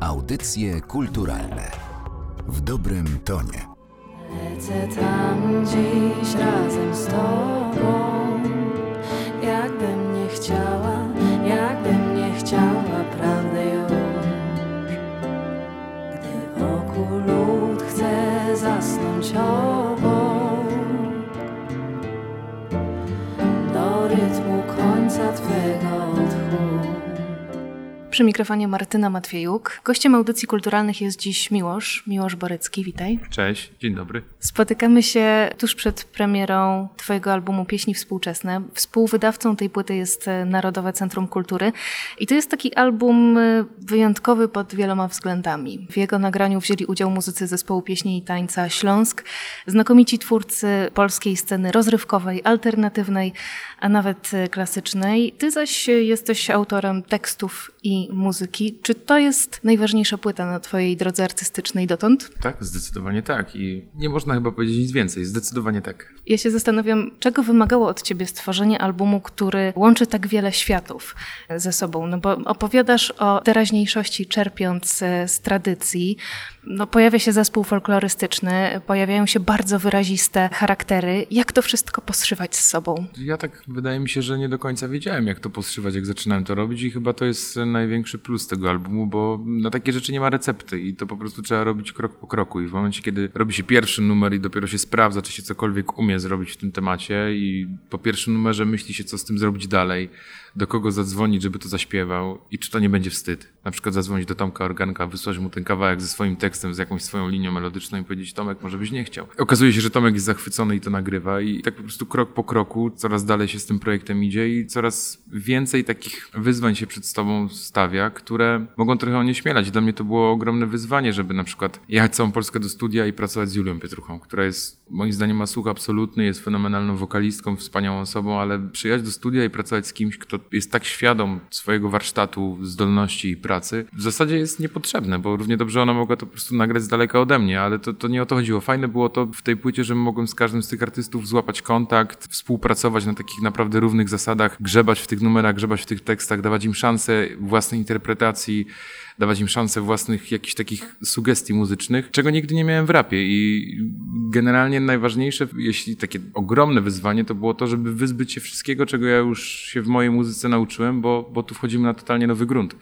Audycje kulturalne w dobrym tonie. Lecę tam dziś razem z tobą. Jakbym nie chciała, Przy mikrofonie Martyna Matwiejuk. Gościem audycji kulturalnych jest dziś Miłosz, Miłosz Borycki, witaj. Cześć, dzień dobry. Spotykamy się tuż przed premierą Twojego albumu Pieśni Współczesne. Współwydawcą tej płyty jest e, Narodowe Centrum Kultury i to jest taki album e, wyjątkowy pod wieloma względami. W jego nagraniu wzięli udział muzycy zespołu pieśni i tańca Śląsk, znakomici twórcy polskiej sceny rozrywkowej, alternatywnej, a nawet e, klasycznej. Ty zaś jesteś autorem tekstów i muzyki. Czy to jest najważniejsza płyta na Twojej drodze artystycznej dotąd? Tak, zdecydowanie tak. I nie można chyba powiedzieć nic więcej. Zdecydowanie tak. Ja się zastanawiam, czego wymagało od ciebie stworzenie albumu, który łączy tak wiele światów ze sobą. No bo opowiadasz o teraźniejszości, czerpiąc e, z tradycji. No, pojawia się zespół folklorystyczny, pojawiają się bardzo wyraziste charaktery. Jak to wszystko poszywać z sobą? Ja tak wydaje mi się, że nie do końca wiedziałem, jak to poszywać, jak zaczynałem to robić, i chyba to jest największy plus tego albumu, bo na takie rzeczy nie ma recepty i to po prostu trzeba robić krok po kroku. I w momencie, kiedy robi się pierwszy numer i dopiero się sprawdza, czy się cokolwiek umie zrobić w tym temacie, i po pierwszym numerze myśli się, co z tym zrobić dalej, do kogo zadzwonić, żeby to zaśpiewał i czy to nie będzie wstyd. Na przykład zadzwonić do Tomka Organka, wysłać mu ten kawałek ze swoim tekstem, z jakąś swoją linią melodyczną i powiedzieć Tomek, może byś nie chciał. Okazuje się, że Tomek jest zachwycony i to nagrywa i tak po prostu krok po kroku coraz dalej się z tym projektem idzie i coraz więcej takich wyzwań się przed tobą stawia, które mogą trochę onieśmielać. Dla mnie to było ogromne wyzwanie, żeby na przykład jechać całą Polskę do studia i pracować z Julią Pietruchą, która jest, moim zdaniem ma słuch absolutny, jest fenomenalną wokalistką, wspaniałą osobą, ale przyjechać do studia i pracować z kimś, kto jest tak świadom swojego warsztatu, zdolności i pracy, w zasadzie jest niepotrzebne, bo równie dobrze ona mogła to po prostu nagrać z daleka ode mnie, ale to, to nie o to chodziło. Fajne było to w tej płycie, że mogłem z każdym z tych artystów złapać kontakt, współpracować na takich naprawdę równych zasadach, grzebać w tych numerach, grzebać w tych tekstach, dawać im szansę własnej interpretacji, dawać im szansę własnych jakichś takich sugestii muzycznych, czego nigdy nie miałem w rapie i generalnie najważniejsze, jeśli takie ogromne wyzwanie, to było to, żeby wyzbyć się wszystkiego, czego ja już się w mojej muzyce nauczyłem, bo, bo tu wchodzimy na totalnie nowy grunt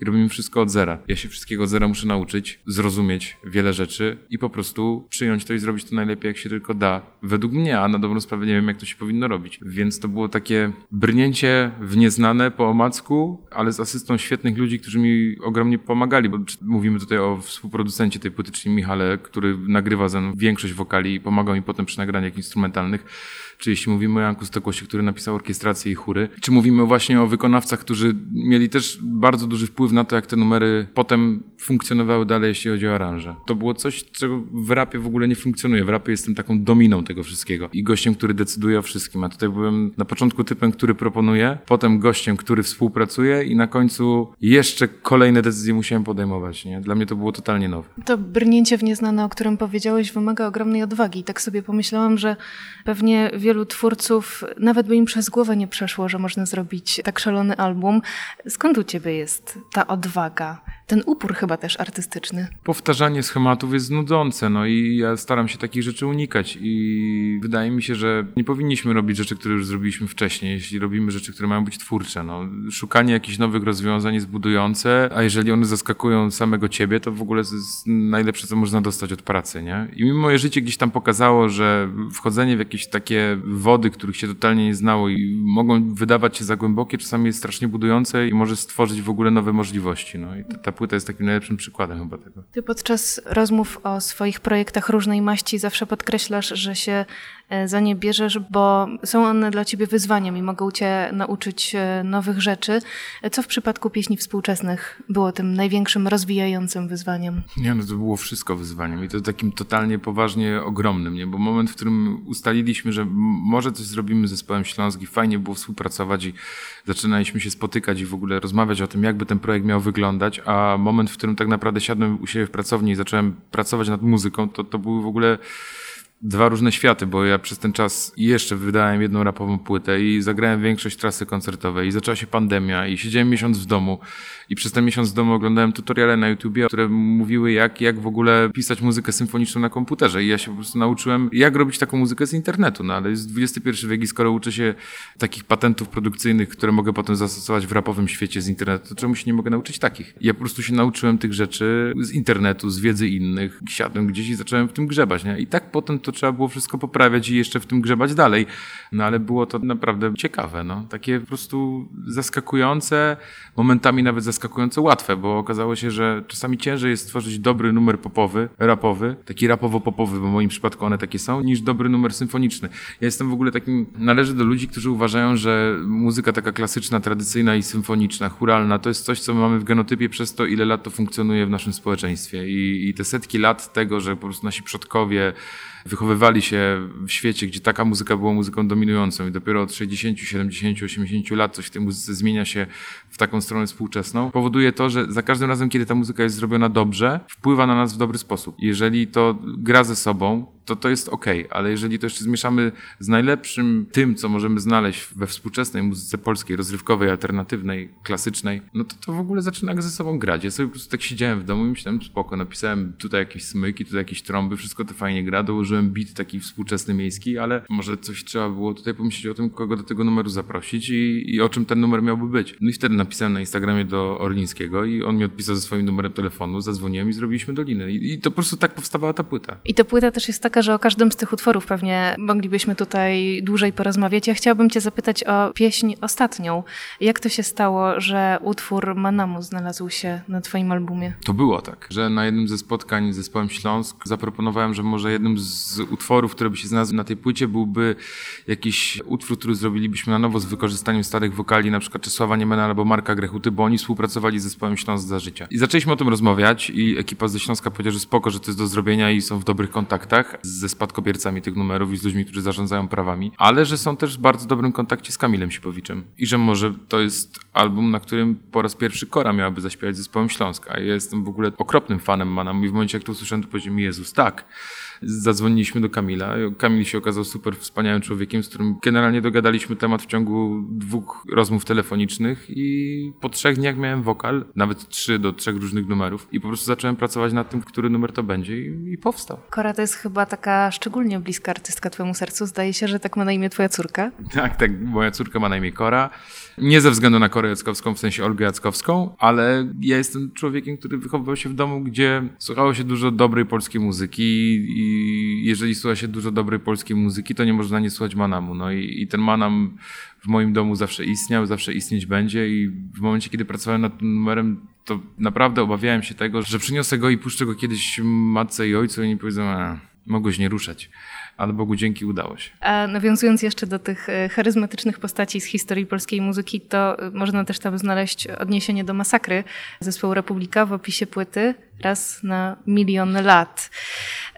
i robimy wszystko od zera. Ja się wszystkiego od zera muszę nauczyć, zrozumieć wiele rzeczy i po prostu przyjąć to i zrobić to najlepiej, jak się tylko da. Według mnie, a na dobrą sprawę nie wiem, jak to się powinno robić. Więc to było takie brnięcie w nieznane po omacku, ale z asystą świetnych ludzi, którzy mi ogromnie pomagali, bo mówimy tutaj o współproducencie tej płyty, czyli Michale, który nagrywa ze mną większość wokali i pomagał mi potem przy nagraniach instrumentalnych czy jeśli mówimy o Janku Stokłosie, który napisał orkiestrację i chóry, czy mówimy właśnie o wykonawcach, którzy mieli też bardzo duży wpływ na to, jak te numery potem funkcjonowały dalej, jeśli chodzi o aranże. To było coś, czego w rapie w ogóle nie funkcjonuje. W rapie jestem taką dominą tego wszystkiego i gościem, który decyduje o wszystkim. A tutaj byłem na początku typem, który proponuje, potem gościem, który współpracuje i na końcu jeszcze kolejne decyzje musiałem podejmować. Nie? Dla mnie to było totalnie nowe. To brnięcie w nieznane, o którym powiedziałeś, wymaga ogromnej odwagi. Tak sobie pomyślałam, że pewnie wielu twórców nawet by im przez głowę nie przeszło, że można zrobić tak szalony album. Skąd u ciebie jest ta odwaga? Ten upór chyba też artystyczny. Powtarzanie schematów jest nudzące, no i ja staram się takich rzeczy unikać i wydaje mi się, że nie powinniśmy robić rzeczy, które już zrobiliśmy wcześniej, jeśli robimy rzeczy, które mają być twórcze. No, szukanie jakichś nowych rozwiązań jest budujące, a jeżeli one zaskakują samego ciebie, to w ogóle jest najlepsze, co można dostać od pracy, nie? I mimo moje życie gdzieś tam pokazało, że wchodzenie w jakieś takie wody, których się totalnie nie znało i mogą wydawać się za głębokie, czasami jest strasznie budujące i może stworzyć w ogóle nowe możliwości. No i ta, płyta jest takim najlepszym przykładem chyba tego. Ty podczas rozmów o swoich projektach różnej maści zawsze podkreślasz, że się za nie bierzesz, bo są one dla ciebie wyzwaniem i mogą cię nauczyć e, nowych rzeczy. Co w przypadku pieśni współczesnych było tym największym rozwijającym wyzwaniem? Nie, no to było wszystko wyzwaniem i to takim totalnie poważnie ogromnym, nie? bo moment, w którym ustaliliśmy, że może coś zrobimy z zespołem Śląski, fajnie było współpracować i zaczynaliśmy się spotykać i w ogóle rozmawiać o tym, jakby ten projekt miał wyglądać, a moment, w którym tak naprawdę siadłem u siebie w pracowni i zacząłem pracować nad muzyką, to, to był w ogóle dwa różne światy, bo ja przez ten czas jeszcze wydałem jedną rapową płytę i zagrałem większość trasy koncertowej i zaczęła się pandemia i siedziałem miesiąc w domu i przez ten miesiąc w domu oglądałem tutoriale na YouTubie, które mówiły jak, jak w ogóle pisać muzykę symfoniczną na komputerze i ja się po prostu nauczyłem jak robić taką muzykę z internetu, no ale jest XXI wiek i skoro uczę się takich patentów produkcyjnych, które mogę potem zastosować w rapowym świecie z internetu, to czemu się nie mogę nauczyć takich? Ja po prostu się nauczyłem tych rzeczy z internetu, z wiedzy innych, siadłem gdzieś i zacząłem w tym grzebać, nie? I tak potem to trzeba było wszystko poprawiać i jeszcze w tym grzebać dalej. No ale było to naprawdę ciekawe, no. Takie po prostu zaskakujące, momentami nawet zaskakująco łatwe, bo okazało się, że czasami ciężej jest stworzyć dobry numer popowy, rapowy, taki rapowo-popowy, bo w moim przypadku one takie są, niż dobry numer symfoniczny. Ja jestem w ogóle takim, należę do ludzi, którzy uważają, że muzyka taka klasyczna, tradycyjna i symfoniczna, churalna, to jest coś, co my mamy w genotypie przez to, ile lat to funkcjonuje w naszym społeczeństwie. I, i te setki lat tego, że po prostu nasi przodkowie wychowywali się w świecie, gdzie taka muzyka była muzyką dominującą i dopiero od 60, 70, 80 lat coś w tej muzyce zmienia się w taką stronę współczesną, powoduje to, że za każdym razem, kiedy ta muzyka jest zrobiona dobrze, wpływa na nas w dobry sposób. Jeżeli to gra ze sobą, to to jest ok, ale jeżeli to jeszcze zmieszamy z najlepszym tym, co możemy znaleźć we współczesnej muzyce polskiej, rozrywkowej, alternatywnej, klasycznej, no to to w ogóle zaczyna ze sobą grać. Ja sobie po prostu tak siedziałem w domu i myślałem, spoko, napisałem tutaj jakieś smyki, tutaj jakieś trąby, wszystko to fajnie gra, dołożyłem beat taki współczesny, miejski, ale może coś trzeba było tutaj pomyśleć o tym, kogo do tego numeru zaprosić i, i o czym ten numer miałby być. No i wtedy napisałem na Instagramie do Orlińskiego i on mi odpisał ze swoim numerem telefonu, zadzwoniłem i zrobiliśmy dolinę. I, i to po prostu tak powstawała ta płyta. I ta płyta też jest taka, że o każdym z tych utworów pewnie moglibyśmy tutaj dłużej porozmawiać. Ja chciałabym Cię zapytać o pieśń ostatnią. Jak to się stało, że utwór Manamu znalazł się na Twoim albumie? To było tak, że na jednym ze spotkań z zespołem Śląsk zaproponowałem, że może jednym z utworów, które by się znalazły na tej płycie byłby jakiś utwór, który zrobilibyśmy na nowo z wykorzystaniem starych wokali, na przykład Czesława Niemena albo Marka Grechuty, bo oni współpracowali z zespołem Śląsk za życia. I zaczęliśmy o tym rozmawiać i ekipa ze Śląska powiedziała, że spoko, że to jest do zrobienia i są w dobrych kontaktach ze spadkobiercami tych numerów i z ludźmi, którzy zarządzają prawami, ale że są też w bardzo dobrym kontakcie z Kamilem Sipowiczem i że może to jest album, na którym po raz pierwszy Kora miałaby zaśpiewać zespołem Śląska. Ja jestem w ogóle okropnym fanem Manam i w momencie, jak to usłyszałem, to powiedziałem, Jezus, tak zadzwoniliśmy do Kamila. Kamil się okazał super wspaniałym człowiekiem, z którym generalnie dogadaliśmy temat w ciągu dwóch rozmów telefonicznych i po trzech dniach miałem wokal, nawet trzy do trzech różnych numerów i po prostu zacząłem pracować nad tym, który numer to będzie i, i powstał. Kora to jest chyba taka szczególnie bliska artystka twojemu sercu. Zdaje się, że tak ma na imię twoja córka. Tak, tak. Moja córka ma na imię Kora. Nie ze względu na Korę Jackowską, w sensie Olgę Jackowską, ale ja jestem człowiekiem, który wychowywał się w domu, gdzie słuchało się dużo dobrej polskiej muzyki i jeżeli słucha się dużo dobrej polskiej muzyki, to nie można nie słuchać Manamu. No i, i ten Manam w moim domu zawsze istniał, zawsze istnieć będzie i w momencie, kiedy pracowałem nad tym numerem, to naprawdę obawiałem się tego, że przyniosę go i puszczę go kiedyś matce i ojcu i nie powiedzą, a mogłeś nie ruszać ale Bogu dzięki udało się. A nawiązując jeszcze do tych e, charyzmatycznych postaci z historii polskiej muzyki, to e, można też tam znaleźć odniesienie do masakry zespołu Republika w opisie płyty raz na milion lat.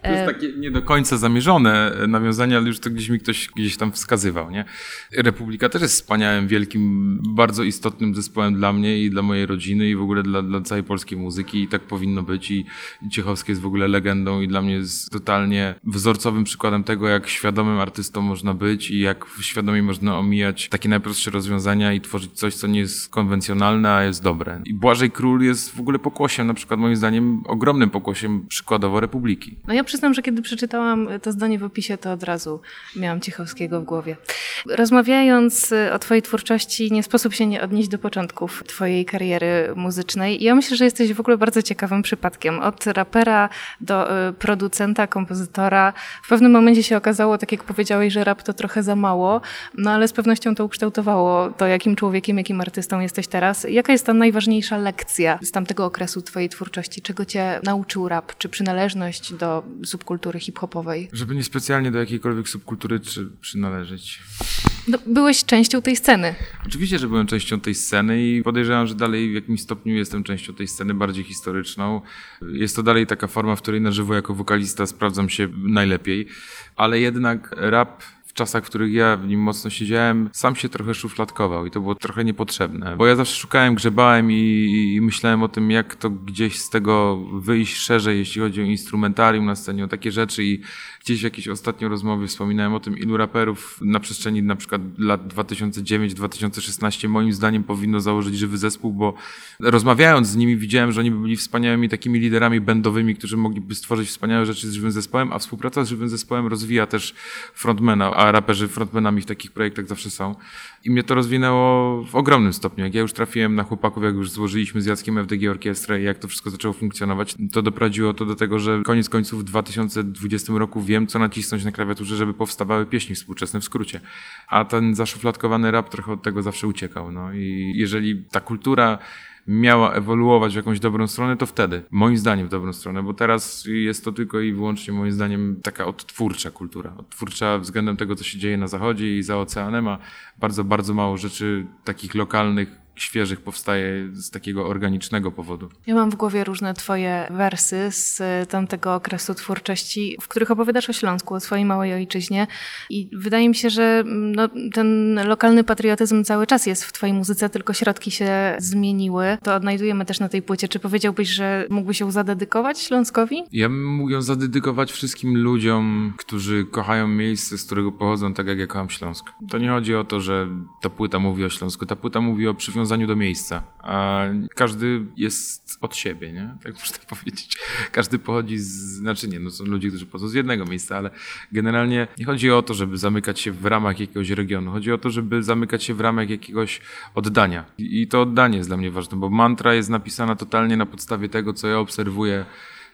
To jest takie nie do końca zamierzone nawiązanie, ale już to gdzieś mi ktoś gdzieś tam wskazywał. Nie? Republika też jest wspaniałym, wielkim, bardzo istotnym zespołem dla mnie i dla mojej rodziny i w ogóle dla, dla całej polskiej muzyki i tak powinno być i Ciechowski jest w ogóle legendą i dla mnie jest totalnie wzorcowym przykładem tego, jak świadomym artystą można być i jak świadomie można omijać takie najprostsze rozwiązania i tworzyć coś, co nie jest konwencjonalne, a jest dobre. I Błażej Król jest w ogóle pokłosiem, na przykład moim zdaniem ogromnym pokłosiem przykładowo Republiki. No ja przyznam, że kiedy przeczytałam to zdanie w opisie, to od razu miałam Ciechowskiego w głowie. Rozmawiając o twojej twórczości, nie sposób się nie odnieść do początków twojej kariery muzycznej. Ja myślę, że jesteś w ogóle bardzo ciekawym przypadkiem. Od rapera do y, producenta, kompozytora. W pewnym momencie się okazało, tak jak powiedziałeś, że rap to trochę za mało, no ale z pewnością to ukształtowało to, jakim człowiekiem, jakim artystą jesteś teraz. Jaka jest ta najważniejsza lekcja z tamtego okresu twojej twórczości? Cię nauczył rap? Czy przynależność do subkultury hip-hopowej? Żeby nie specjalnie do jakiejkolwiek subkultury czy przynależeć. No, byłeś częścią tej sceny. Oczywiście, że byłem częścią tej sceny i podejrzewam, że dalej w jakimś stopniu jestem częścią tej sceny bardziej historyczną. Jest to dalej taka forma, w której na żywo jako wokalista sprawdzam się najlepiej, ale jednak rap czasach, w których ja w nim mocno siedziałem, sam się trochę szufladkował i to było trochę niepotrzebne. Bo ja zawsze szukałem, grzebałem i, i myślałem o tym, jak to gdzieś z tego wyjść szerzej, jeśli chodzi o instrumentarium na scenie, o takie rzeczy i gdzieś w jakiejś ostatniej rozmowie wspominałem o tym, ilu raperów na przestrzeni na przykład lat 2009-2016 moim zdaniem powinno założyć żywy zespół, bo rozmawiając z nimi widziałem, że oni by byli wspaniałymi takimi liderami bandowymi, którzy mogliby stworzyć wspaniałe rzeczy z żywym zespołem, a współpraca z żywym zespołem rozwija też frontmana, a raperzy frontmanami w takich projektach zawsze są. I mnie to rozwinęło w ogromnym stopniu. Jak ja już trafiłem na chłopaków, jak już złożyliśmy z Jackiem FDG orkiestrę i jak to wszystko zaczęło funkcjonować, to doprowadziło to do tego, że koniec końców w 2020 roku wiem, co nacisnąć na klawiaturze, żeby powstawały pieśni współczesne w skrócie. A ten zaszufladkowany rap trochę od tego zawsze uciekał. No i jeżeli ta kultura miała ewoluować w jakąś dobrą stronę, to wtedy, moim zdaniem w dobrą stronę, bo teraz jest to tylko i wyłącznie moim zdaniem taka odtwórcza kultura. Odtwórcza względem tego, co się dzieje na zachodzie i za oceanem, a bardzo, bardzo mało rzeczy takich lokalnych, świeżych powstaje z takiego organicznego powodu. Ja mam w głowie różne twoje wersy z tamtego okresu twórczości, w których opowiadasz o Śląsku, o swojej małej ojczyźnie i wydaje mi się, że no, ten lokalny patriotyzm cały czas jest w twojej muzyce, tylko środki się zmieniły. To odnajdujemy też na tej płycie. Czy powiedziałbyś, że mógłbyś ją zadedykować Śląskowi? Ja mógł ją zadedykować wszystkim ludziom, którzy kochają miejsce, z którego pochodzą, tak jak ja kocham Śląsk. To nie chodzi o to, że ta płyta mówi o Śląsku, ta płyta mówi o przywiązaniu przywiązaniu do miejsca. A każdy jest od siebie, nie? Tak można powiedzieć. Każdy pochodzi z, znaczy nie, no są ludzie, którzy pochodzą z jednego miejsca, ale generalnie nie chodzi o to, żeby zamykać się w ramach jakiegoś regionu. Chodzi o to, żeby zamykać się w ramach jakiegoś oddania. I to oddanie jest dla mnie ważne, bo mantra jest napisana totalnie na podstawie tego, co ja obserwuję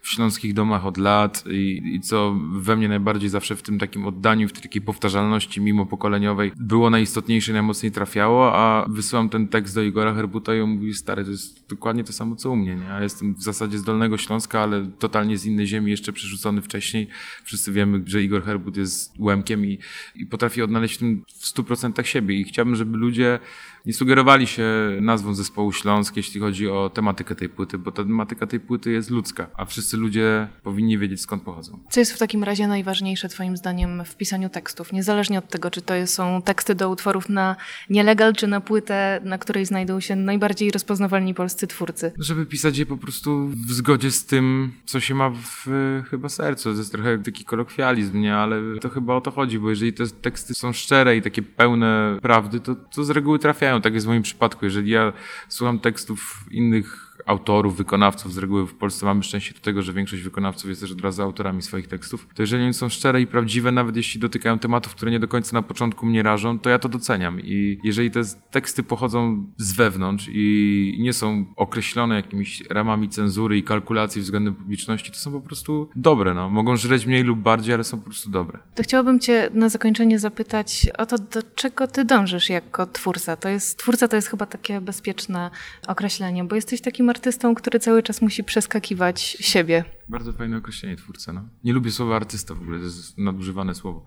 w śląskich domach od lat i, i, co we mnie najbardziej zawsze w tym takim oddaniu, w tej takiej powtarzalności mimo pokoleniowej było najistotniejsze i najmocniej trafiało, a wysyłam ten tekst do Igora Herbuta i on mówi, stary, to jest dokładnie to samo co u mnie, nie? Ja jestem w zasadzie z Dolnego Śląska, ale totalnie z innej ziemi, jeszcze przerzucony wcześniej. Wszyscy wiemy, że Igor Herbut jest łemkiem i, i potrafi odnaleźć w tym w 100% siebie i chciałbym, żeby ludzie nie sugerowali się nazwą zespołu Śląsk, jeśli chodzi o tematykę tej płyty, bo ta tematyka tej płyty jest ludzka, a wszyscy ludzie powinni wiedzieć skąd pochodzą. Co jest w takim razie najważniejsze Twoim zdaniem w pisaniu tekstów? Niezależnie od tego, czy to są teksty do utworów na nielegal, czy na płytę, na której znajdą się najbardziej rozpoznawalni polscy twórcy? Żeby pisać je po prostu w zgodzie z tym, co się ma w chyba sercu. To jest trochę taki kolokwializm, nie? Ale to chyba o to chodzi, bo jeżeli te teksty są szczere i takie pełne prawdy, to, to z reguły trafiają tak jest w moim przypadku. Jeżeli ja słucham tekstów innych autorów, wykonawców. Z reguły w Polsce mamy szczęście do tego, że większość wykonawców jest też od razu autorami swoich tekstów. To jeżeli one są szczere i prawdziwe, nawet jeśli dotykają tematów, które nie do końca na początku mnie rażą, to ja to doceniam. I jeżeli te teksty pochodzą z wewnątrz i nie są określone jakimiś ramami cenzury i kalkulacji względem publiczności, to są po prostu dobre. No. Mogą żreć mniej lub bardziej, ale są po prostu dobre. To chciałabym Cię na zakończenie zapytać o to, do czego Ty dążysz jako twórca. To jest, twórca to jest chyba takie bezpieczne określenie, bo jesteś takim artystą, który cały czas musi przeskakiwać siebie. Bardzo fajne określenie twórca. No. Nie lubię słowa artysta w ogóle, to jest nadużywane słowo.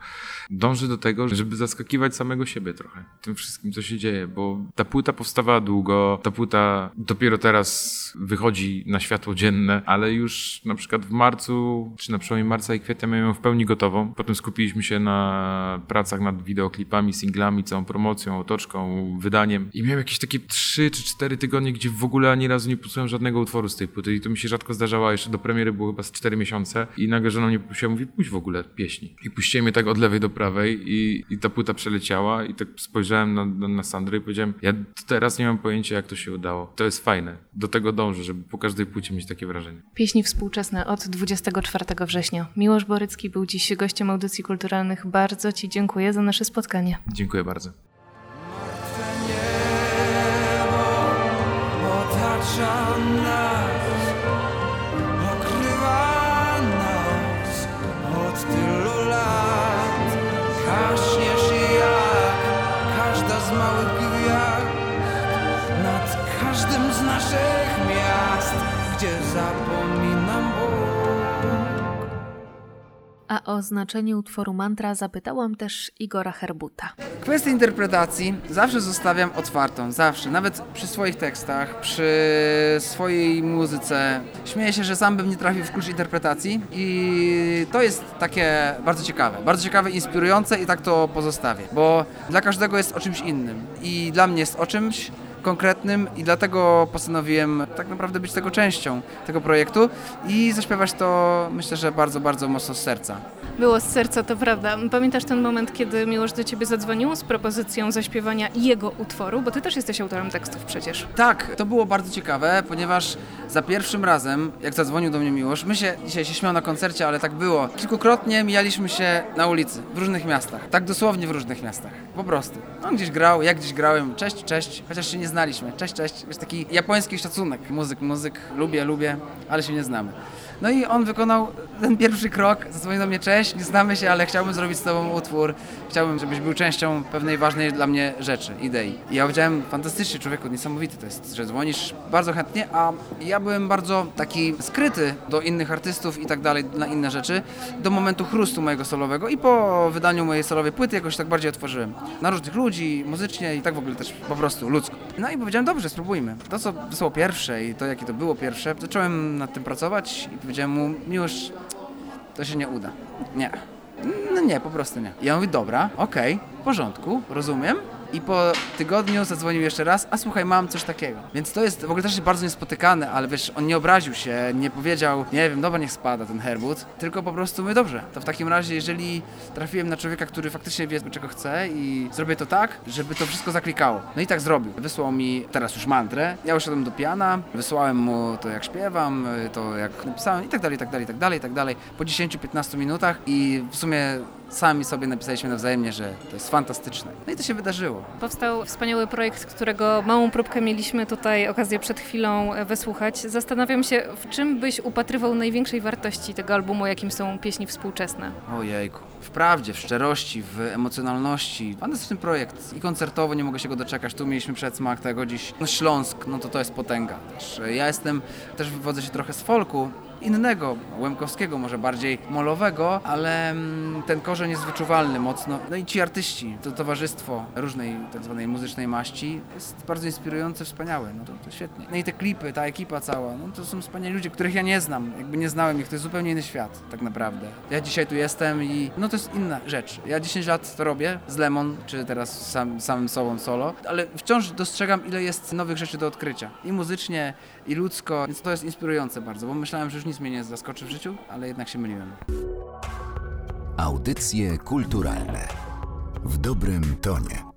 Dążę do tego, żeby zaskakiwać samego siebie trochę tym wszystkim, co się dzieje, bo ta płyta powstawała długo, ta płyta dopiero teraz wychodzi na światło dzienne, ale już na przykład w marcu, czy na przełomie marca i kwietnia miałem ją w pełni gotową. Potem skupiliśmy się na pracach nad wideoklipami, singlami, całą promocją, otoczką, wydaniem i miałem jakieś takie 3 czy 4 tygodnie, gdzie w ogóle ani razu nie posłuchałem żadnego utworu z tej płyty i to mi się rzadko zdarzało, jeszcze do premiery było chyba z 4 miesiące i nagle żona mnie poprosiła, mówi, puść w ogóle pieśni. I puściłem je tak od lewej do prawej i, i ta płyta przeleciała i tak spojrzałem na, na, na Sandrę i powiedziałem, ja teraz nie mam pojęcia, jak to się udało. To jest fajne. Do tego dążę, żeby po każdej płycie mieć takie wrażenie. Pieśni współczesne od 24 września. Miłosz Borycki był dziś gościem audycji kulturalnych. Bardzo Ci dziękuję za nasze spotkanie. Dziękuję bardzo. otacza nas, naszych miast, gdzie zapominam Bóg. A O znaczenie utworu mantra zapytałam też Igora Herbuta. Kwestię interpretacji zawsze zostawiam otwartą, zawsze, nawet przy swoich tekstach, przy swojej muzyce. Śmieję się, że sam bym nie trafił w klucz interpretacji i to jest takie bardzo ciekawe, bardzo ciekawe, inspirujące i tak to pozostawię, bo dla każdego jest o czymś innym i dla mnie jest o czymś, konkretnym i dlatego postanowiłem tak naprawdę być tego częścią tego projektu i zaśpiewać to myślę, że bardzo, bardzo mocno z serca. Było z serca, to prawda. Pamiętasz ten moment, kiedy Miłosz do ciebie zadzwonił z propozycją zaśpiewania jego utworu, bo ty też jesteś autorem tekstów przecież. Tak, to było bardzo ciekawe, ponieważ za pierwszym razem, jak zadzwonił do mnie Miłosz, my się dzisiaj się śmiał na koncercie, ale tak było. Kilkukrotnie mijaliśmy się na ulicy, w różnych miastach. Tak dosłownie w różnych miastach. Po prostu. On gdzieś grał, ja gdzieś grałem. Cześć, cześć, chociaż się nie znaliśmy. Cześć, cześć. Wiesz, taki japoński szacunek. Muzyk, muzyk, lubię, lubię, ale się nie znamy. No i on wykonał ten pierwszy krok, zadzwonił do mnie, cześć, nie znamy się, ale chciałbym zrobić z tobą utwór. Chciałbym, żebyś był częścią pewnej ważnej dla mnie rzeczy, idei. I ja powiedziałem, fantastycznie człowieku, niesamowity to jest, że dzwonisz bardzo chętnie, a ja byłem bardzo taki skryty do innych artystów i tak dalej, na inne rzeczy, do momentu chrustu mojego solowego i po wydaniu mojej solowej płyty jakoś tak bardziej otworzyłem. Na różnych ludzi, muzycznie i tak w ogóle też po prostu ludzko. No i powiedziałem, dobrze, spróbujmy. To, co wysłało pierwsze i to, jakie to było pierwsze, zacząłem nad tym pracować i powiedziałem mu, Miłosz, to się nie uda. Nie. No nie, po prostu nie. Ja mówię, dobra, okej, w porządku, rozumiem. I po tygodniu zadzwonił jeszcze raz, a słuchaj, mam coś takiego. Więc to jest w ogóle też bardzo niespotykane, ale wiesz, on nie obraził się, nie powiedział, nie wiem, dobra, niech spada ten herbut, tylko po prostu my dobrze. To w takim razie, jeżeli trafiłem na człowieka, który faktycznie wie, czego chce i zrobię to tak, żeby to wszystko zaklikało. No i tak zrobił. Wysłał mi teraz już mantrę, ja usiadłem do piana, wysłałem mu to, jak śpiewam, to jak napisałem i tak dalej, i tak dalej, i tak dalej, i tak dalej. Po 10-15 minutach i w sumie sami sobie napisaliśmy nawzajemnie, że to jest fantastyczne. No i to się wydarzyło. Powstał wspaniały projekt, którego małą próbkę mieliśmy tutaj okazję przed chwilą e, wysłuchać. Zastanawiam się, w czym byś upatrywał największej wartości tego albumu, jakim są pieśni współczesne. Ojejku. W prawdzie, w szczerości, w emocjonalności. Fantastyczny projekt. I koncertowo nie mogę się go doczekać. Tu mieliśmy przedsmak tego dziś. No Śląsk, no to to jest potęga też. Ja jestem, też wywodzę się trochę z folku, innego, łemkowskiego, może bardziej molowego, ale mm, ten korzeń jest wyczuwalny mocno. No i ci artyści, to towarzystwo różnej tak zwanej muzycznej maści jest bardzo inspirujące, wspaniałe, no to, to świetnie. No i te klipy, ta ekipa cała, no to są wspaniali ludzie, których ja nie znam, jakby nie znałem ich, to jest zupełnie inny świat tak naprawdę. Ja dzisiaj tu jestem i no to jest inna rzecz. Ja 10 lat to robię z Lemon, czy teraz sam, samym sobą solo, ale wciąż dostrzegam ile jest nowych rzeczy do odkrycia. I muzycznie, i ludzko, więc to jest inspirujące bardzo, bo myślałem, że już nic mnie nie zaskoczy w życiu, ale jednak się myliłem. Audycje kulturalne w dobrym tonie.